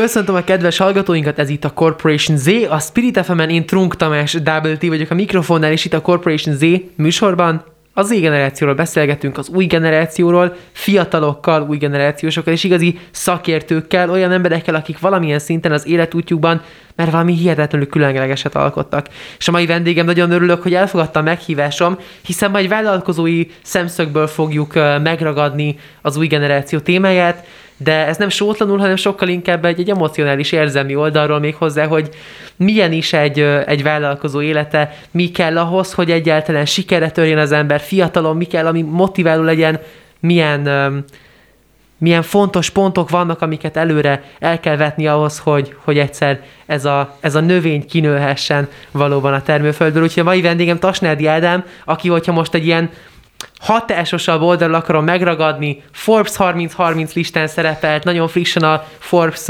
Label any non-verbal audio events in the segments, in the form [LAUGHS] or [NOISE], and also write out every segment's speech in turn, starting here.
Köszöntöm a kedves hallgatóinkat, ez itt a Corporation Z, a Spirit fm én Trunk Tamás Double T vagyok a mikrofonnál, és itt a Corporation Z műsorban az Z generációról beszélgetünk, az új generációról, fiatalokkal, új generációsokkal és igazi szakértőkkel, olyan emberekkel, akik valamilyen szinten az életútjukban mert valami hihetetlenül különlegeset alkottak. És a mai vendégem nagyon örülök, hogy elfogadta a meghívásom, hiszen majd vállalkozói szemszögből fogjuk megragadni az új generáció témáját, de ez nem sótlanul, hanem sokkal inkább egy, egy emocionális érzelmi oldalról még hozzá, hogy milyen is egy, egy vállalkozó élete, mi kell ahhoz, hogy egyáltalán sikere törjön az ember fiatalon, mi kell, ami motiváló legyen, milyen, milyen fontos pontok vannak, amiket előre el kell vetni ahhoz, hogy, hogy egyszer ez a, ez a növény kinőhessen valóban a termőföldből. Úgyhogy a mai vendégem Tasnádi Ádám, aki, hogyha most egy ilyen hatásosabb oldalról akarom megragadni, Forbes 30-30 listán szerepelt, nagyon frissen a Forbes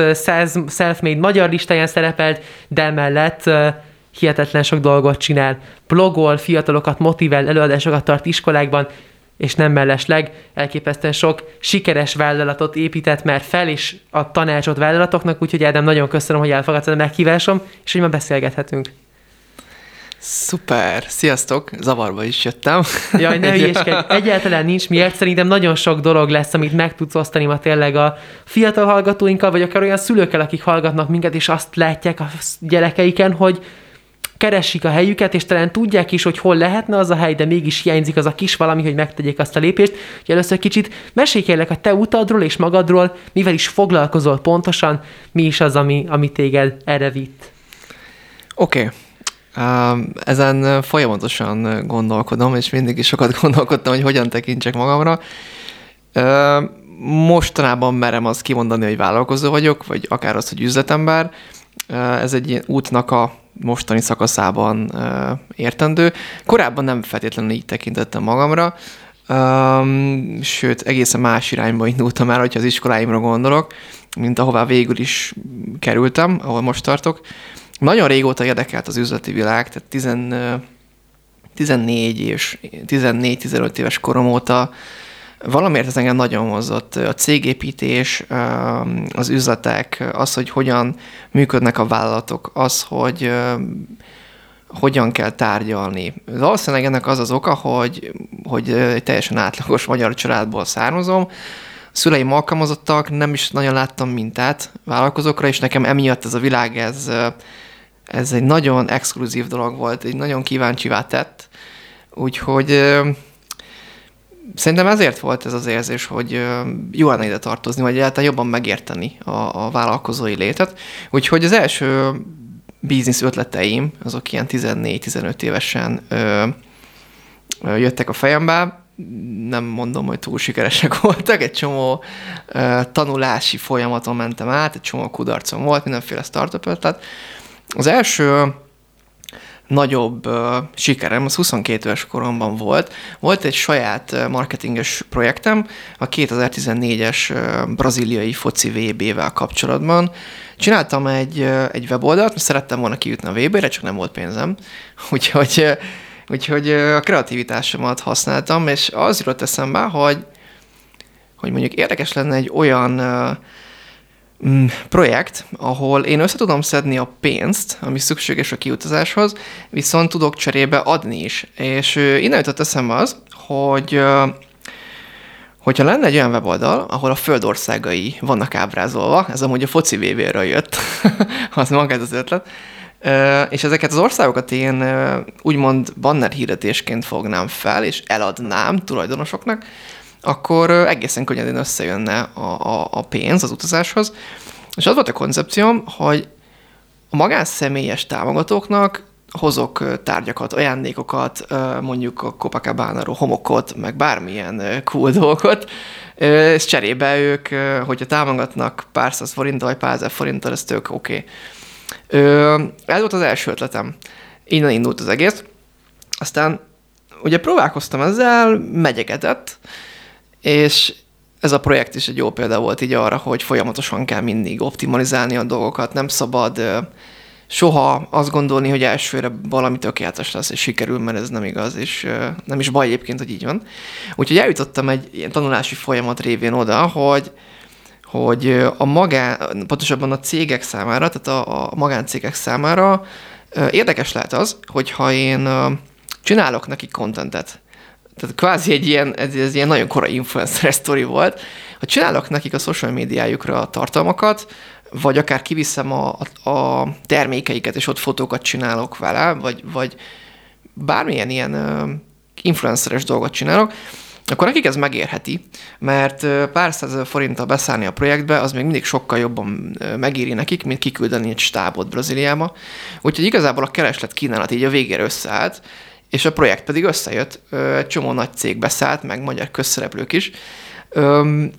Self-Made magyar listáján szerepelt, de emellett hihetetlen sok dolgot csinál. Blogol, fiatalokat motivál, előadásokat tart iskolákban, és nem mellesleg elképesztően sok sikeres vállalatot épített már fel, és a tanácsot vállalatoknak, úgyhogy Ádám, nagyon köszönöm, hogy elfogadtad a meghívásom, és hogy ma beszélgethetünk. Szuper! Sziasztok! Zavarba is jöttem. Jaj, ne [LAUGHS] hülyéskedj. Egyáltalán nincs miért. Szerintem nagyon sok dolog lesz, amit meg tudsz osztani ma tényleg a fiatal hallgatóinkkal, vagy akár olyan szülőkkel, akik hallgatnak minket, és azt látják a gyerekeiken, hogy keresik a helyüket, és talán tudják is, hogy hol lehetne az a hely, de mégis hiányzik az a kis valami, hogy megtegyék azt a lépést. Hogy először kicsit mesélj kérlek a te utadról és magadról, mivel is foglalkozol pontosan, mi is az, ami, ami téged erre vitt. Oké, okay. Ezen folyamatosan gondolkodom, és mindig is sokat [LAUGHS] gondolkodtam, hogy hogyan tekintsek magamra. Mostanában merem azt kimondani, hogy vállalkozó vagyok, vagy akár az, hogy üzletember. Ez egy ilyen útnak a mostani szakaszában értendő. Korábban nem feltétlenül így tekintettem magamra, sőt, egészen más irányba [LAUGHS] indultam el, hogyha az iskoláimra gondolok, mint ahová végül is kerültem, ahol most tartok. Nagyon régóta érdekelt az üzleti világ, tehát 10, 14 és 14-15 éves korom óta valamiért ez engem nagyon hozott. A cégépítés, az üzletek, az, hogy hogyan működnek a vállalatok, az, hogy hogyan kell tárgyalni. Valószínűleg ennek az az oka, hogy, hogy teljesen átlagos magyar családból származom, szüleim alkalmazottak, nem is nagyon láttam mintát vállalkozókra, és nekem emiatt ez a világ, ez, ez egy nagyon exkluzív dolog volt, egy nagyon kíváncsivá tett, úgyhogy szerintem ezért volt ez az érzés, hogy jó lenne ide tartozni, vagy egyáltalán jobban megérteni a, a vállalkozói létet. Úgyhogy az első biznisz ötleteim, azok ilyen 14-15 évesen ö, ö, jöttek a fejembe, nem mondom, hogy túl sikeresek [LAUGHS] voltak, egy csomó ö, tanulási folyamaton mentem át, egy csomó kudarcom volt, mindenféle startup ötlet, az első nagyobb uh, sikerem, az 22 éves koromban volt. Volt egy saját uh, marketinges projektem a 2014-es uh, braziliai foci VB-vel kapcsolatban. Csináltam egy, uh, egy weboldalt, szerettem volna kijutni a VB-re, csak nem volt pénzem. [LAUGHS] Úgyhogy, uh, úgyhogy uh, a kreativitásomat használtam, és az jutott eszembe, hogy, hogy mondjuk érdekes lenne egy olyan uh, projekt, ahol én össze tudom szedni a pénzt, ami szükséges a kiutazáshoz, viszont tudok cserébe adni is. És innen jutott eszembe az, hogy hogyha lenne egy olyan weboldal, ahol a földországai vannak ábrázolva, ez amúgy a foci vv jött, [LAUGHS] az magát az ötlet, és ezeket az országokat én úgymond banner hirdetésként fognám fel, és eladnám tulajdonosoknak, akkor egészen könnyedén összejönne a, a, a pénz az utazáshoz. És az volt a koncepcióm, hogy a magánszemélyes támogatóknak hozok tárgyakat, ajándékokat, mondjuk a Copacabana-ról homokot, meg bármilyen cool dolgot, és cserébe ők, hogyha támogatnak pár száz forinttal, vagy pár forinttal, ez tök oké. Okay. Ez volt az első ötletem. Innen indult az egész. Aztán ugye próbálkoztam ezzel, megyegetett, és ez a projekt is egy jó példa volt így arra, hogy folyamatosan kell mindig optimalizálni a dolgokat, nem szabad soha azt gondolni, hogy elsőre valami tökéletes lesz, és sikerül, mert ez nem igaz, és nem is baj egyébként, hogy így van. Úgyhogy eljutottam egy ilyen tanulási folyamat révén oda, hogy, hogy a magán, pontosabban a cégek számára, tehát a, a magáncégek számára érdekes lehet az, hogyha én csinálok neki kontentet, tehát kvázi egy ilyen, ez, ez ilyen nagyon korai influencer sztori volt, hogy csinálok nekik a social médiájukra a tartalmakat, vagy akár kiviszem a, a termékeiket, és ott fotókat csinálok vele, vagy, vagy bármilyen ilyen uh, influenceres dolgot csinálok, akkor nekik ez megérheti, mert pár száz forinttal beszállni a projektbe, az még mindig sokkal jobban megéri nekik, mint kiküldeni egy stábot Brazíliába. Úgyhogy igazából a kereslet kínálat így a végére összeállt, és a projekt pedig összejött, egy csomó nagy cég beszállt, meg magyar közszereplők is.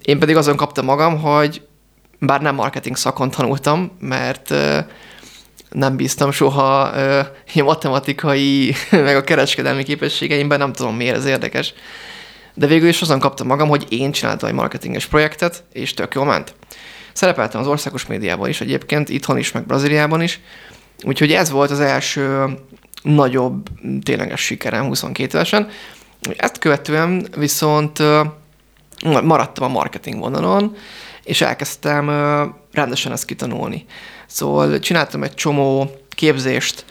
Én pedig azon kaptam magam, hogy bár nem marketing szakon tanultam, mert nem bíztam soha a matematikai, [LAUGHS] meg a kereskedelmi képességeimben, nem tudom miért ez érdekes. De végül is azon kaptam magam, hogy én csináltam egy marketinges projektet, és tök jól ment. Szerepeltem az országos médiában is egyébként, itthon is, meg Brazíliában is, úgyhogy ez volt az első nagyobb, tényleges sikerem 22 évesen. Ezt követően viszont maradtam a marketing vonalon, és elkezdtem rendesen ezt kitanulni. Szóval csináltam egy csomó képzést,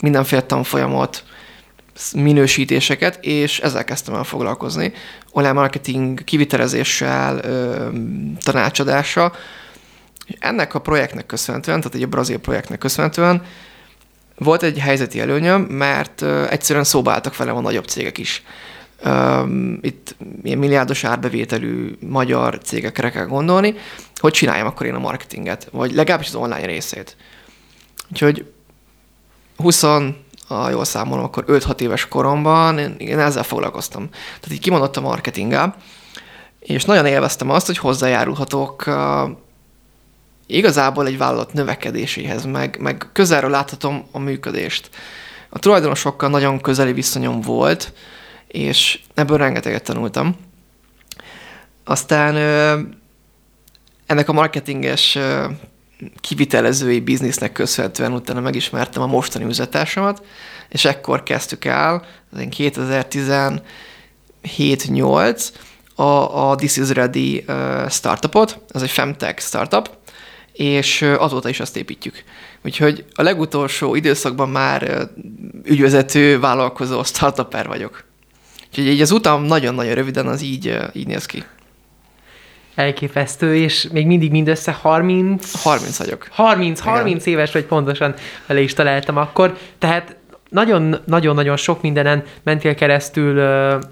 mindenféle tanfolyamot, minősítéseket, és ezzel kezdtem el foglalkozni. Online marketing kivitelezéssel, tanácsadással. Ennek a projektnek köszönhetően, tehát egy brazil projektnek köszönhetően volt egy helyzeti előnyöm, mert egyszerűen szóba álltak velem a nagyobb cégek is. Itt ilyen milliárdos árbevételű magyar cégekre kell gondolni, hogy csináljam akkor én a marketinget, vagy legalábbis az online részét. Úgyhogy 20, ha jól számolom, akkor 5-6 éves koromban én, én ezzel foglalkoztam. Tehát így kimondott a marketinggel, és nagyon élveztem azt, hogy hozzájárulhatok igazából egy vállalat növekedéséhez, meg, meg közelről láthatom a működést. A tulajdonosokkal nagyon közeli viszonyom volt, és ebből rengeteget tanultam. Aztán ennek a marketinges kivitelezői biznisznek köszönhetően utána megismertem a mostani üzletársamat, és ekkor kezdtük el, 2017-8, a, a This is Ready startupot, ez egy femtech startup, és azóta is azt építjük. Úgyhogy a legutolsó időszakban már ügyvezető, vállalkozó startuper vagyok. Úgyhogy így az utam nagyon-nagyon röviden az így, így néz ki. Elképesztő, és még mindig mindössze 30... 30 vagyok. 30, 30 éves vagy pontosan, le is találtam akkor. Tehát nagyon-nagyon sok mindenen mentél keresztül,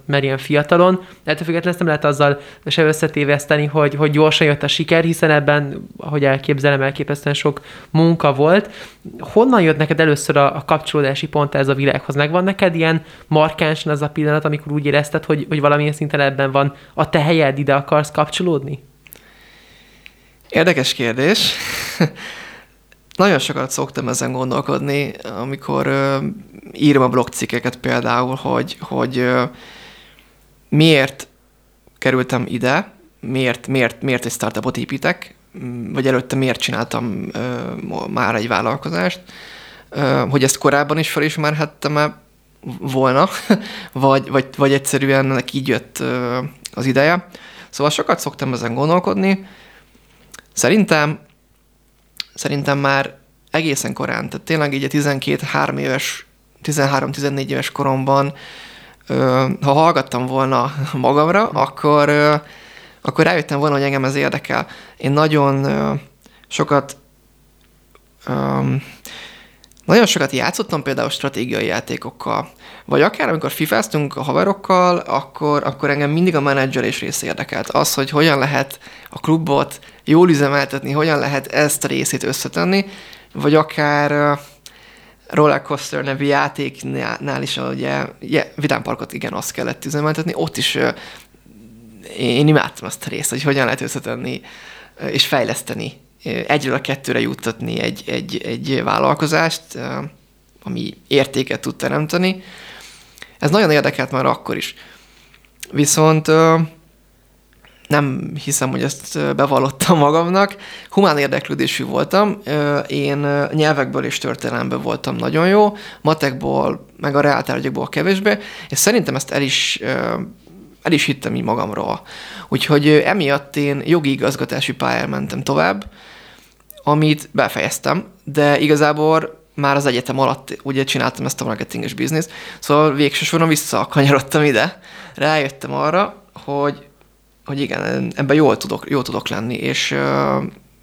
mert ilyen fiatalon, ettől függetlenül ezt nem lehet azzal se összetéveszteni, hogy, hogy gyorsan jött a siker, hiszen ebben, ahogy elképzelem, elképesztően sok munka volt. Honnan jött neked először a, a kapcsolódási pont ez a világhoz? Megvan neked ilyen markánsan az a pillanat, amikor úgy érezted, hogy, hogy valamilyen szinten ebben van a te helyed, ide akarsz kapcsolódni? Érdekes kérdés. Nagyon sokat szoktam ezen gondolkodni, amikor ö, írom a blogcikkeket például, hogy, hogy ö, miért kerültem ide, miért, miért, miért egy startupot építek, vagy előtte miért csináltam ö, már egy vállalkozást, ö, hogy ezt korábban is felismerhettem-e volna, [LAUGHS] vagy, vagy, vagy egyszerűen ennek így jött ö, az ideje. Szóval sokat szoktam ezen gondolkodni. Szerintem szerintem már egészen korán, tehát tényleg így a 12-3 éves, 13-14 éves koromban, ha hallgattam volna magamra, akkor, akkor rájöttem volna, hogy engem ez érdekel. Én nagyon sokat nagyon sokat játszottam például stratégiai játékokkal, vagy akár amikor fifáztunk a haverokkal, akkor, akkor engem mindig a menedzselés rész érdekelt. Az, hogy hogyan lehet a klubot jól üzemeltetni, hogyan lehet ezt a részét összetenni, vagy akár Rollercoaster nevű játéknál is, ugye, yeah, Vidám Parkot igen, azt kellett üzemeltetni, ott is én imádtam azt a részt, hogy hogyan lehet összetenni és fejleszteni egyről a kettőre juttatni egy, egy, egy vállalkozást, ami értéket tud teremteni. Ez nagyon érdekelt már akkor is. Viszont nem hiszem, hogy ezt bevallottam magamnak. Humán érdeklődésű voltam. Én nyelvekből és történelemből voltam nagyon jó, matekból, meg a reáltárgyakból kevésbé, és szerintem ezt el is, el is hittem így magamról. Úgyhogy emiatt én jogi igazgatási pályán mentem tovább, amit befejeztem, de igazából már az egyetem alatt ugye csináltam ezt a marketinges bizniszt, szóval végső soron visszakanyarodtam ide, rájöttem arra, hogy hogy igen, ebben jól tudok, jól tudok lenni, és,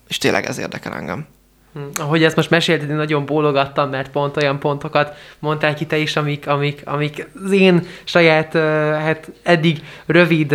és tényleg ez érdekel engem. Hm, ahogy ezt most mesélted, én nagyon bólogattam, mert pont olyan pontokat mondtál ki te is, amik, amik, amik az én saját, hát eddig rövid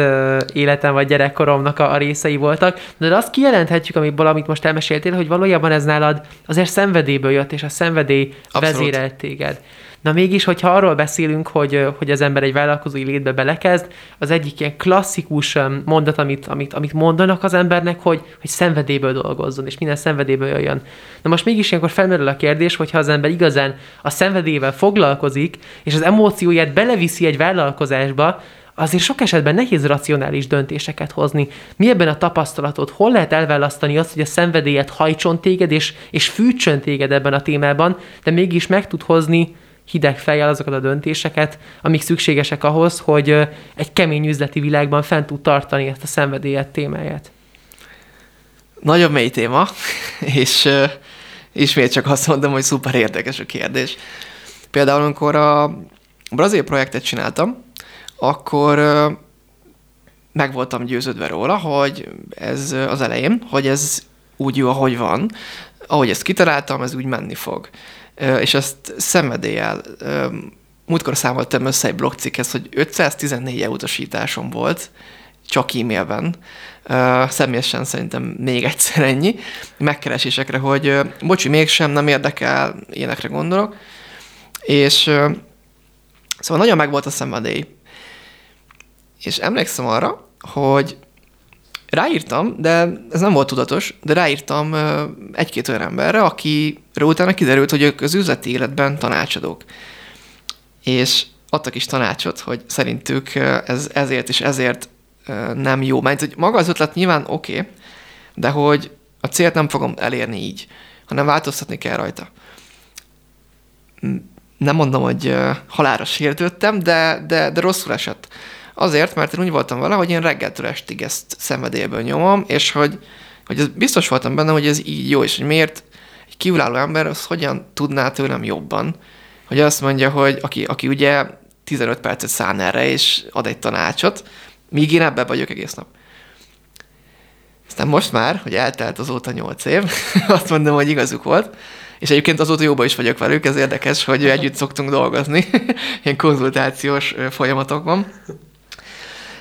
életem vagy gyerekkoromnak a, a részei voltak, de azt kijelenthetjük, amiből, amit most elmeséltél, hogy valójában ez nálad azért szenvedélyből jött, és a szenvedély Abszolút. vezérelt téged. Na mégis, hogyha arról beszélünk, hogy, hogy az ember egy vállalkozói létbe belekezd, az egyik ilyen klasszikus mondat, amit, amit, amit mondanak az embernek, hogy, hogy szenvedélyből dolgozzon, és minden szenvedélyből jöjjön. Na most mégis ilyenkor felmerül a kérdés, hogyha az ember igazán a szenvedélyvel foglalkozik, és az emócióját beleviszi egy vállalkozásba, azért sok esetben nehéz racionális döntéseket hozni. Mi ebben a tapasztalatod? Hol lehet elválasztani azt, hogy a szenvedélyet hajtson téged, és, és fűtsön téged ebben a témában, de mégis meg tud hozni hideg fejjel azokat a döntéseket, amik szükségesek ahhoz, hogy egy kemény üzleti világban fent tud tartani ezt a szenvedélyet témáját. Nagyon mély téma, és uh, ismét csak azt mondom, hogy szuper érdekes a kérdés. Például, amikor a brazil projektet csináltam, akkor uh, meg voltam győződve róla, hogy ez az elején, hogy ez úgy jó, ahogy van, ahogy ezt kitaláltam, ez úgy menni fog és ezt szenvedéllyel múltkor számoltam össze egy blogcikkhez, hogy 514 elutasításom volt, csak e-mailben. Uh, személyesen szerintem még egyszer ennyi megkeresésekre, hogy uh, bocsi, mégsem nem érdekel, ilyenekre gondolok. És szóval nagyon meg volt a szenvedély. És emlékszem arra, hogy ráírtam, de ez nem volt tudatos, de ráírtam egy-két olyan emberre, aki utána kiderült, hogy ők az üzleti életben tanácsadók. És adtak is tanácsot, hogy szerintük ez ezért és ezért nem jó. Mert hogy maga az ötlet nyilván oké, okay, de hogy a célt nem fogom elérni így, hanem változtatni kell rajta. Nem mondom, hogy halára sértődtem, de, de, de rosszul esett. Azért, mert én úgy voltam vele, hogy én reggeltől estig ezt szenvedélyből nyomom, és hogy, hogy ez biztos voltam benne, hogy ez így jó, és hogy miért egy kívülálló ember az hogyan tudná tőlem jobban, hogy azt mondja, hogy aki, aki ugye 15 percet szán erre, és ad egy tanácsot, míg én ebben vagyok egész nap. Aztán most már, hogy eltelt azóta 8 év, [LAUGHS] azt mondom, hogy igazuk volt, és egyébként azóta jóban is vagyok velük, ez érdekes, hogy együtt szoktunk dolgozni, [LAUGHS] ilyen konzultációs folyamatokban.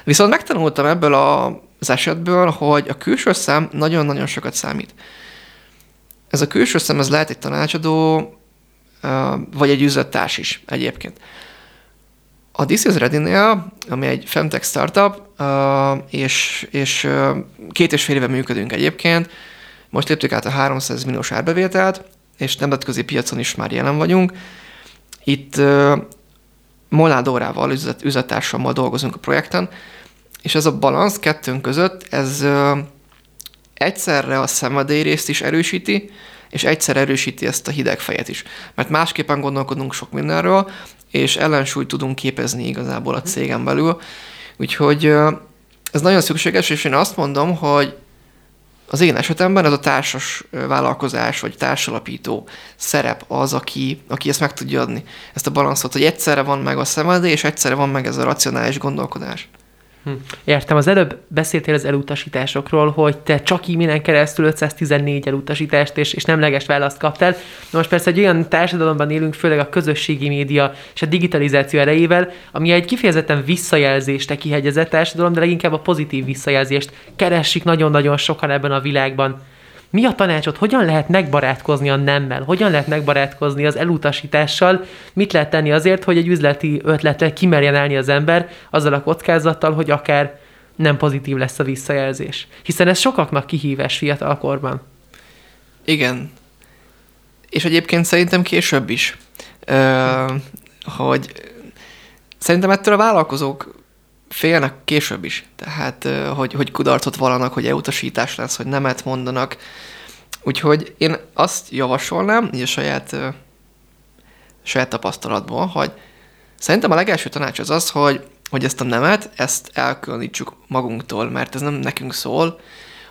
Viszont megtanultam ebből az esetből, hogy a külső szem nagyon-nagyon sokat számít. Ez a külső szem, ez lehet egy tanácsadó, vagy egy üzlettárs is egyébként. A This is Ready-nél, ami egy femtech startup, és, és két és fél éve működünk egyébként, most léptük át a 300 milliós árbevételt, és nemzetközi piacon is már jelen vagyunk. Itt Molnár Dórával, üzlet, üzlettársammal dolgozunk a projekten, és ez a balansz kettőnk között, ez egyszerre a szenvedély részt is erősíti, és egyszer erősíti ezt a hideg fejet is. Mert másképpen gondolkodunk sok mindenről, és ellensúlyt tudunk képezni igazából a cégen belül. Úgyhogy ez nagyon szükséges, és én azt mondom, hogy az én esetemben ez a társas vállalkozás, vagy társalapító szerep az, aki, aki ezt meg tudja adni. Ezt a balanszot, hogy egyszerre van meg a szenvedély, és egyszerre van meg ez a racionális gondolkodás. Hm. Értem, az előbb beszéltél az elutasításokról, hogy te csak e-mailen keresztül 514 elutasítást és, és nemleges választ kaptál. Na most persze egy olyan társadalomban élünk, főleg a közösségi média és a digitalizáció erejével, ami egy kifejezetten visszajelzést kihegyezett társadalom, de leginkább a pozitív visszajelzést keresik nagyon-nagyon sokan ebben a világban. Mi a tanácsot? Hogyan lehet megbarátkozni a nemmel? Hogyan lehet megbarátkozni az elutasítással? Mit lehet tenni azért, hogy egy üzleti ötletre kimerjen állni az ember azzal a kockázattal, hogy akár nem pozitív lesz a visszajelzés? Hiszen ez sokaknak kihívás fiatalkorban. Igen. És egyébként szerintem később is. Ö, hogy szerintem ettől a vállalkozók félnek később is. Tehát, hogy, hogy kudarcot valanak, hogy elutasítás lesz, hogy nemet mondanak. Úgyhogy én azt javasolnám, így a saját, saját tapasztalatból, hogy szerintem a legelső tanács az az, hogy, hogy ezt a nemet, ezt elkülönítsük magunktól, mert ez nem nekünk szól,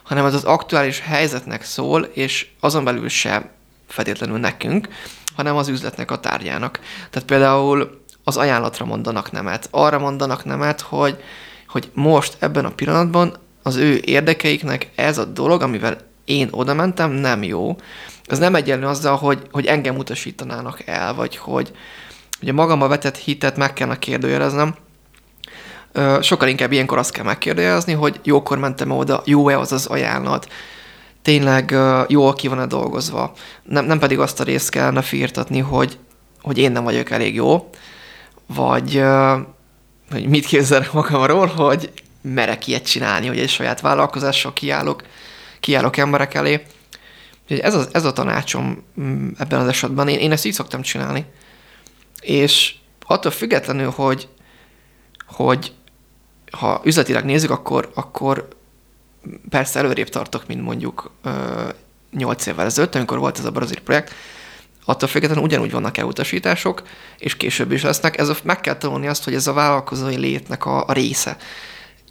hanem az az aktuális helyzetnek szól, és azon belül sem feltétlenül nekünk, hanem az üzletnek a tárgyának. Tehát például az ajánlatra mondanak nemet. Arra mondanak nemet, hogy, hogy most ebben a pillanatban az ő érdekeiknek ez a dolog, amivel én oda mentem, nem jó. Ez nem egyenlő azzal, hogy, hogy engem utasítanának el, vagy hogy, hogy a magamba vetett hitet meg kellene kérdőjeleznem. Sokkal inkább ilyenkor azt kell megkérdőjelezni, hogy jókor mentem oda, jó-e az az ajánlat, tényleg jól ki van-e dolgozva. Nem, nem pedig azt a részt kellene firtatni, hogy, hogy én nem vagyok elég jó, vagy hogy mit képzelek magamról, hogy merek ilyet csinálni, hogy egy saját vállalkozással kiállok, kiállok emberek elé. Ez a, ez a tanácsom mm, ebben az esetben. Én, én ezt így szoktam csinálni. És attól függetlenül, hogy, hogy ha üzletileg nézzük, akkor, akkor persze előrébb tartok, mint mondjuk nyolc évvel ezelőtt, amikor volt ez a brazil projekt, attól függetlenül ugyanúgy vannak elutasítások, és később is lesznek. Ez meg kell tanulni azt, hogy ez a vállalkozói létnek a, a része.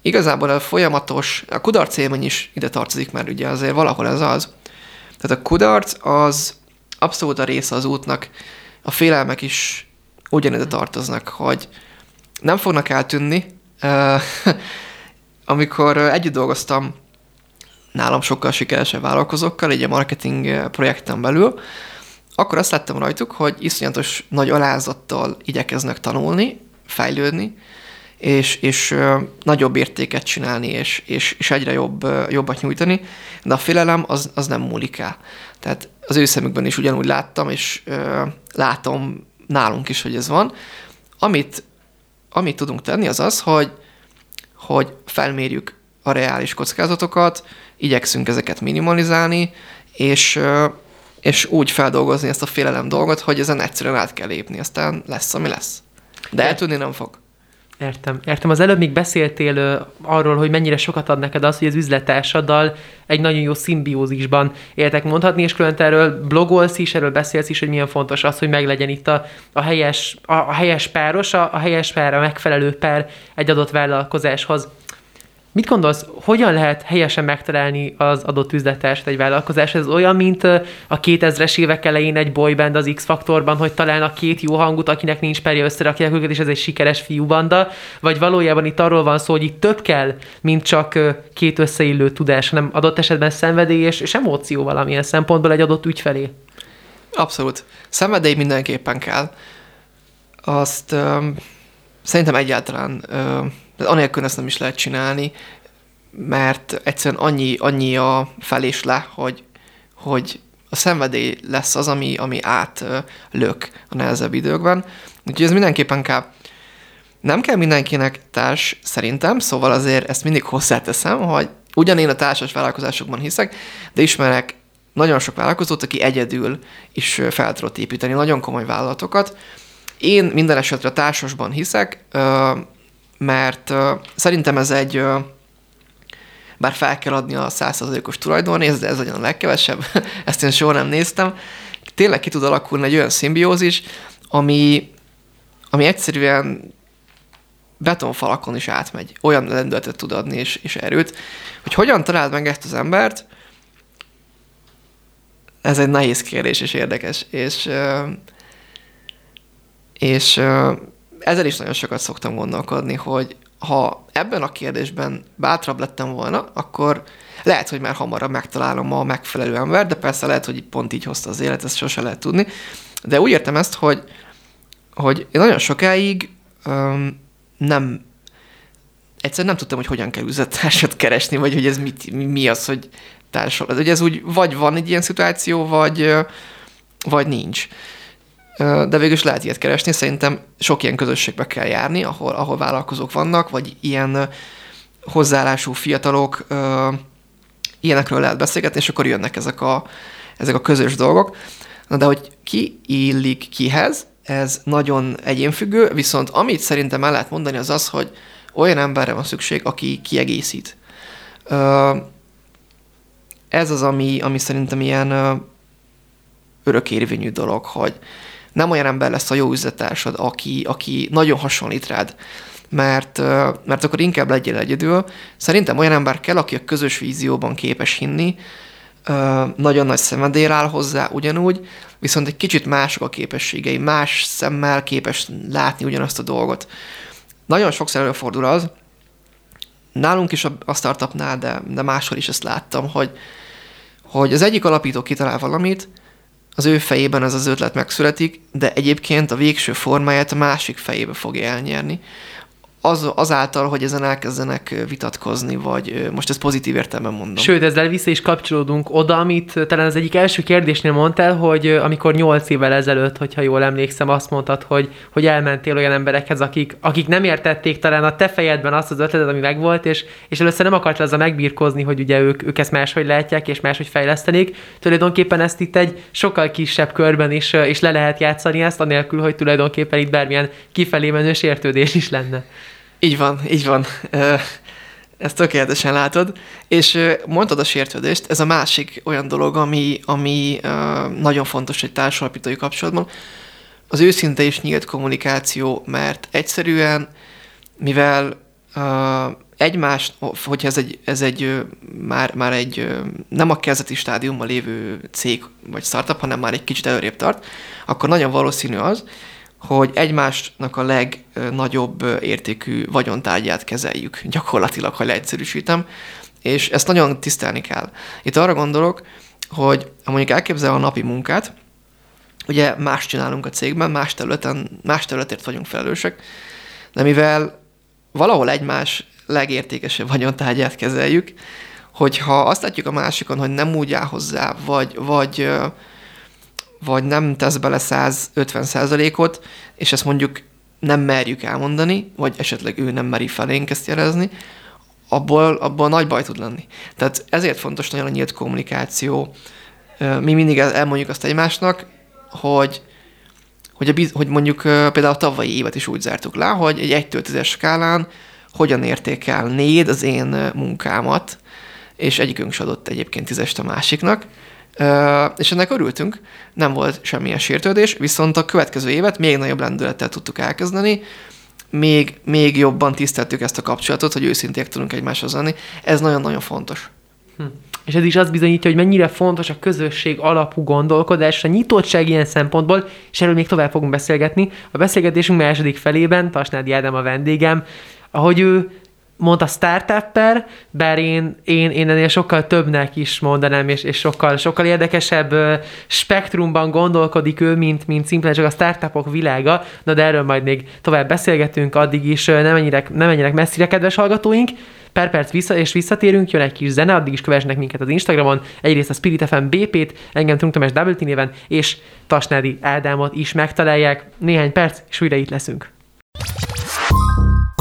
Igazából a folyamatos, a kudarc élmény is ide tartozik, mert ugye azért valahol ez az. Tehát a kudarc az abszolút a része az útnak, a félelmek is ugyanide tartoznak, hogy nem fognak eltűnni. [LAUGHS] Amikor együtt dolgoztam nálam sokkal sikeresebb vállalkozókkal, így a marketing projekten belül, akkor azt láttam rajtuk, hogy iszonyatos nagy alázattal igyekeznek tanulni, fejlődni, és, és ö, nagyobb értéket csinálni, és, és, és egyre jobb, ö, jobbat nyújtani, de a félelem az, az nem múlik el. Tehát az ő szemükben is ugyanúgy láttam, és ö, látom nálunk is, hogy ez van. Amit, amit tudunk tenni, az az, hogy, hogy felmérjük a reális kockázatokat, igyekszünk ezeket minimalizálni, és és úgy feldolgozni ezt a félelem dolgot, hogy ezen egyszerűen át kell lépni, aztán lesz, ami lesz. De eltűnni nem fog. Értem. Értem. Az előbb még beszéltél ö, arról, hogy mennyire sokat ad neked az, hogy az üzlettársaddal egy nagyon jó szimbiózisban éltek mondhatni, és külön erről blogolsz is, erről beszélsz is, hogy milyen fontos az, hogy meglegyen itt a, a, helyes, a, a helyes páros, a, a helyes pár, a megfelelő pár egy adott vállalkozáshoz. Mit gondolsz, hogyan lehet helyesen megtalálni az adott üzletársat egy vállalkozás? Ez olyan, mint a 2000-es évek elején egy boyband az X-faktorban, hogy találnak két jó hangut, akinek nincs perje, összerakják őket, és ez egy sikeres fiúbanda, vagy valójában itt arról van szó, hogy itt több kell, mint csak két összeillő tudás, hanem adott esetben szenvedély és, és emóció valamilyen szempontból egy adott ügyfelé. Abszolút. Szenvedély mindenképpen kell. Azt um, szerintem egyáltalán um, de anélkül ezt nem is lehet csinálni, mert egyszerűen annyi, annyi a felés le, hogy, hogy a szenvedély lesz az, ami, ami átlök a nehezebb időkben. Úgyhogy ez mindenképpen kell. Nem kell mindenkinek társ, szerintem, szóval azért ezt mindig hozzáteszem, hogy ugyan én a társas vállalkozásokban hiszek, de ismerek nagyon sok vállalkozót, aki egyedül is fel tudott építeni nagyon komoly vállalatokat. Én minden esetre társasban hiszek, mert uh, szerintem ez egy, uh, bár fel kell adni a százszerzalékos tulajdonrészt, de ez legyen a legkevesebb, [LAUGHS] ezt én soha nem néztem, tényleg ki tud alakulni egy olyan szimbiózis, ami, ami egyszerűen betonfalakon is átmegy. Olyan lendületet tud adni és, és erőt, hogy hogyan találd meg ezt az embert, ez egy nehéz kérdés és érdekes, és, és ezzel is nagyon sokat szoktam gondolkodni, hogy ha ebben a kérdésben bátrabb lettem volna, akkor lehet, hogy már hamarabb megtalálom a megfelelő ember, de persze lehet, hogy pont így hozta az élet, ezt sose lehet tudni. De úgy értem ezt, hogy, hogy én nagyon sokáig um, nem egyszerűen nem tudtam, hogy hogyan kell üzlettársat keresni, vagy hogy ez mit, mi az, hogy társal. Ugye ez úgy vagy van egy ilyen szituáció, vagy, vagy nincs de végül is lehet ilyet keresni. Szerintem sok ilyen közösségbe kell járni, ahol, ahol vállalkozók vannak, vagy ilyen hozzáállású fiatalok, ilyenekről lehet beszélgetni, és akkor jönnek ezek a, ezek a közös dolgok. Na de hogy ki illik kihez, ez nagyon egyénfüggő, viszont amit szerintem el lehet mondani, az az, hogy olyan emberre van szükség, aki kiegészít. Ez az, ami, ami szerintem ilyen örökérvényű dolog, hogy nem olyan ember lesz a jó üzletársad, aki, aki nagyon hasonlít rád, mert, mert akkor inkább legyél egyedül. Szerintem olyan ember kell, aki a közös vízióban képes hinni, nagyon nagy szenvedélyre áll hozzá ugyanúgy, viszont egy kicsit mások a képességei, más szemmel képes látni ugyanazt a dolgot. Nagyon sokszor előfordul az, nálunk is a startupnál, de, de máshol is ezt láttam, hogy, hogy az egyik alapító kitalál valamit, az ő fejében ez az ötlet megszületik, de egyébként a végső formáját a másik fejébe fogja elnyerni az, azáltal, hogy ezen elkezdenek vitatkozni, vagy most ezt pozitív értelemben mondom. Sőt, ezzel vissza is kapcsolódunk oda, amit talán az egyik első kérdésnél mondtál, hogy amikor nyolc évvel ezelőtt, hogyha jól emlékszem, azt mondtad, hogy, hogy elmentél olyan emberekhez, akik, akik nem értették talán a te fejedben azt az ötletet, ami megvolt, és, és először nem akartál ezzel megbírkozni, hogy ugye ők, ők ezt máshogy látják, és máshogy fejlesztenék. Tulajdonképpen ezt itt egy sokkal kisebb körben is, is le lehet játszani ezt, anélkül, hogy tulajdonképpen itt bármilyen kifelé menő sértődés is lenne. Így van, így van. Ezt tökéletesen látod. És mondtad a sértődést, ez a másik olyan dolog, ami, ami nagyon fontos egy társadalapítói kapcsolatban, az őszinte és nyílt kommunikáció, mert egyszerűen, mivel egymás, hogyha ez egy, ez egy már, már egy nem a kezdeti stádiumban lévő cég vagy startup, hanem már egy kicsit előrébb tart, akkor nagyon valószínű az, hogy egymásnak a legnagyobb értékű vagyontárgyát kezeljük, gyakorlatilag, ha leegyszerűsítem, és ezt nagyon tisztelni kell. Itt arra gondolok, hogy ha mondjuk elképzel a napi munkát, ugye más csinálunk a cégben, más területen, más területért vagyunk felelősek, de mivel valahol egymás legértékesebb vagyontárgyát kezeljük, hogyha azt látjuk a másikon, hogy nem úgy áll hozzá, vagy, vagy vagy nem tesz bele 150 százalékot, és ezt mondjuk nem merjük elmondani, vagy esetleg ő nem meri felénk ezt jelezni, abból, abból nagy baj tud lenni. Tehát ezért fontos nagyon a nyílt kommunikáció. Mi mindig elmondjuk azt egymásnak, hogy, hogy, a hogy mondjuk például a tavalyi évet is úgy zártuk le, hogy egy 1-től 10 skálán hogyan értékelnéd az én munkámat, és egyikünk is adott egyébként tízest a másiknak, és ennek örültünk, nem volt semmilyen sértődés, viszont a következő évet még nagyobb lendülettel tudtuk elkezdeni, még, még jobban tiszteltük ezt a kapcsolatot, hogy őszinték tudunk egymáshoz lenni. Ez nagyon-nagyon fontos. Hm. És ez is azt bizonyítja, hogy mennyire fontos a közösség alapú gondolkodás, a nyitottság ilyen szempontból, és erről még tovább fogunk beszélgetni. A beszélgetésünk második felében Tasnádi Ádám a vendégem, ahogy ő mondta startupper, bár én, én, én ennél sokkal többnek is mondanám, és, és sokkal, sokkal érdekesebb spektrumban gondolkodik ő, mint, mint szimplán csak a startupok világa, na de erről majd még tovább beszélgetünk, addig is nem menjenek, nem menjenek messzire, kedves hallgatóink. Per perc vissza, és visszatérünk, jön egy kis zene, addig is kövessenek minket az Instagramon, egyrészt a Spirit FM BP-t, engem Trunk Tamás Double néven, és Tasnádi Ádámot is megtalálják. Néhány perc, és újra itt leszünk.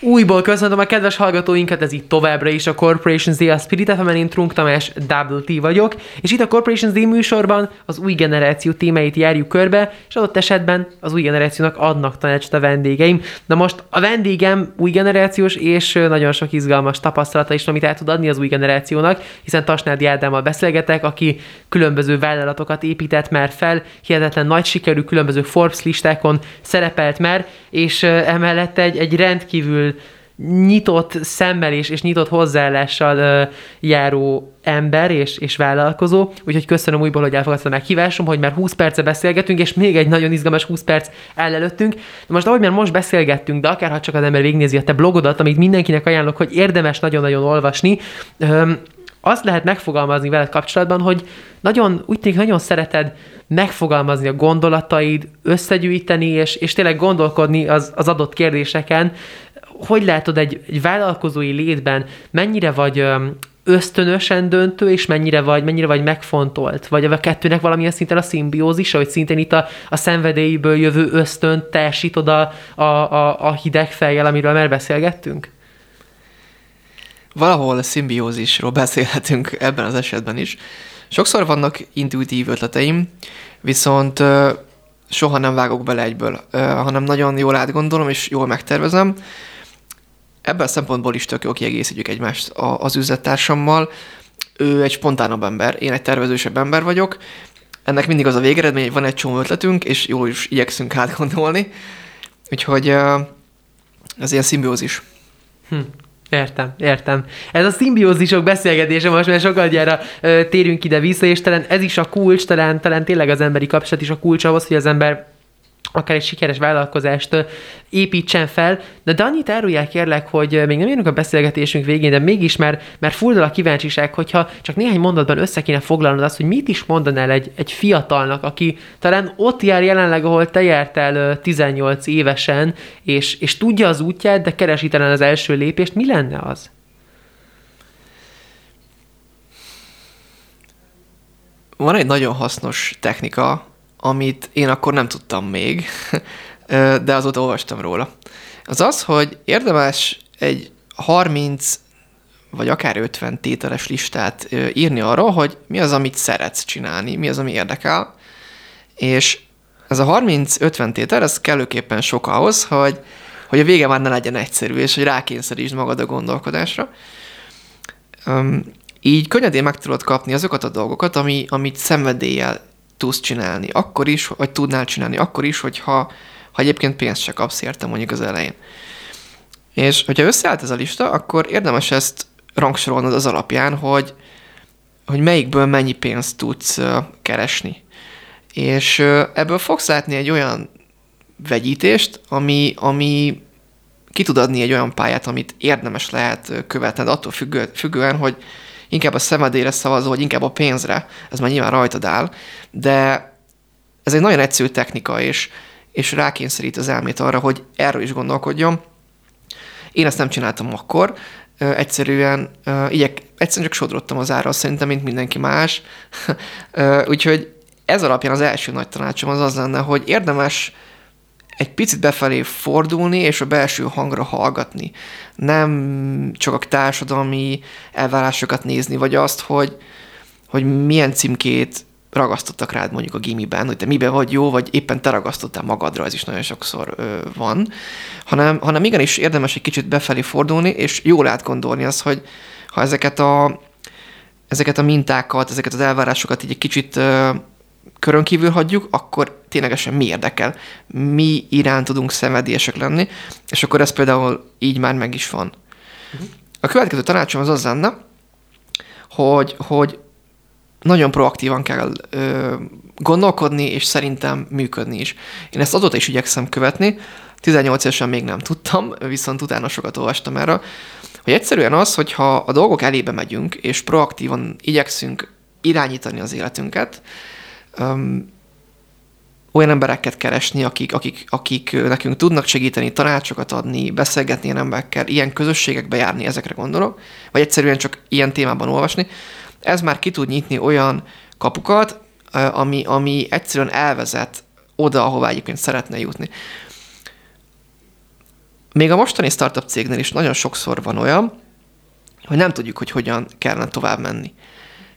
Újból köszöntöm a kedves hallgatóinkat, ez itt továbbra is a Corporation Z, a Spirit fm én Trunk Tamás, Double T vagyok, és itt a Corporation Z műsorban az új generáció témáit járjuk körbe, és adott esetben az új generációnak adnak tanácsot a vendégeim. Na most a vendégem új generációs, és nagyon sok izgalmas tapasztalata is, amit el tud adni az új generációnak, hiszen Tasnádi Ádámmal beszélgetek, aki különböző vállalatokat épített már fel, hihetetlen nagy sikerű különböző Forbes listákon szerepelt már, és emellett egy, egy rendkívül nyitott szemmel és, és nyitott hozzáállással uh, járó ember és, és vállalkozó, úgyhogy köszönöm újból, hogy elfogadtad a meghívásom, hogy már 20 perce beszélgetünk, és még egy nagyon izgalmas 20 perc áll előttünk. De most, ahogy már most beszélgettünk, de akár ha csak az ember végignézi a te blogodat, amit mindenkinek ajánlok, hogy érdemes nagyon-nagyon olvasni, um, azt lehet megfogalmazni veled kapcsolatban, hogy nagyon, úgy tűnik, nagyon szereted megfogalmazni a gondolataid, összegyűjteni, és, és tényleg gondolkodni az, az adott kérdéseken. Hogy látod egy, egy vállalkozói létben, mennyire vagy ösztönösen döntő, és mennyire vagy, mennyire vagy megfontolt? Vagy a kettőnek valamilyen szinten a szimbiózisa, hogy szintén itt a, a szenvedélyből jövő ösztönt teljesítod a, a, a, a hideg fejjel, amiről már beszélgettünk? Valahol a szimbiózisról beszélhetünk ebben az esetben is. Sokszor vannak intuitív ötleteim, viszont soha nem vágok bele egyből, hanem nagyon jól átgondolom és jól megtervezem, ebben a szempontból is tök jó kiegészítjük egymást az üzlettársammal. Ő egy spontánabb ember, én egy tervezősebb ember vagyok. Ennek mindig az a végeredmény, hogy van egy csomó ötletünk, és jól is igyekszünk átgondolni. Úgyhogy ez ilyen szimbiózis. Hm. Értem, értem. Ez a szimbiózisok beszélgetése most, mert sokat gyára térünk ide-vissza, és talán ez is a kulcs, talán, talán tényleg az emberi kapcsolat is a kulcs ahhoz, hogy az ember akár egy sikeres vállalkozást építsen fel. De, de annyit árulják kérlek, hogy még nem érünk a beszélgetésünk végén, de mégis, mert, mert fuldal a kíváncsiság, hogyha csak néhány mondatban össze kéne foglalnod azt, hogy mit is mondanál egy, egy fiatalnak, aki talán ott jár jelenleg, ahol te jártál 18 évesen, és, és tudja az útját, de keresi az első lépést, mi lenne az? Van egy nagyon hasznos technika, amit én akkor nem tudtam még, [LAUGHS] de azóta olvastam róla. Az az, hogy érdemes egy 30 vagy akár 50 tételes listát írni arról, hogy mi az, amit szeretsz csinálni, mi az, ami érdekel, és ez a 30-50 tétel, ez kellőképpen sok ahhoz, hogy, hogy a vége már ne legyen egyszerű, és hogy rákényszerítsd magad a gondolkodásra. Um, így könnyedén meg tudod kapni azokat a dolgokat, ami, amit szenvedéllyel tudsz csinálni akkor is, vagy tudnál csinálni akkor is, hogyha ha egyébként pénzt se kapsz érte mondjuk az elején. És hogyha összeállt ez a lista, akkor érdemes ezt rangsorolnod az alapján, hogy, hogy melyikből mennyi pénzt tudsz keresni. És ebből fogsz látni egy olyan vegyítést, ami, ami ki tud adni egy olyan pályát, amit érdemes lehet követned, attól függő, függően, hogy inkább a szenvedélyre szavazol, vagy inkább a pénzre, ez már nyilván rajtad áll, de ez egy nagyon egyszerű technika, és, és rákényszerít az elmét arra, hogy erről is gondolkodjon. Én ezt nem csináltam akkor, egyszerűen, igyek, egyszerűen csak sodrottam az árral, szerintem, mint mindenki más. [LAUGHS] Úgyhogy ez alapján az első nagy tanácsom az az lenne, hogy érdemes egy picit befelé fordulni, és a belső hangra hallgatni. Nem csak a társadalmi elvárásokat nézni, vagy azt, hogy, hogy milyen címkét ragasztottak rád mondjuk a gimiben, hogy te miben vagy jó, vagy éppen te ragasztottál magadra, ez is nagyon sokszor ö, van, hanem, hanem igenis érdemes egy kicsit befelé fordulni, és jól átgondolni az, hogy ha ezeket a, ezeket a mintákat, ezeket az elvárásokat így egy kicsit ö, körön kívül hagyjuk, akkor ténylegesen mi érdekel, mi iránt tudunk szenvedélyesek lenni, és akkor ez például így már meg is van. A következő tanácsom az az lenne, hogy, hogy nagyon proaktívan kell ö, gondolkodni, és szerintem működni is. Én ezt azóta is igyekszem követni, 18 évesen még nem tudtam, viszont utána sokat olvastam erre, hogy egyszerűen az, hogyha a dolgok elébe megyünk, és proaktívan igyekszünk irányítani az életünket, öm, olyan embereket keresni, akik, akik, akik nekünk tudnak segíteni, tanácsokat adni, beszélgetni ilyen emberekkel, ilyen közösségekbe járni, ezekre gondolok, vagy egyszerűen csak ilyen témában olvasni, ez már ki tud nyitni olyan kapukat, ami, ami egyszerűen elvezet oda, ahová egyébként szeretne jutni. Még a mostani startup cégnél is nagyon sokszor van olyan, hogy nem tudjuk, hogy hogyan kellene tovább menni.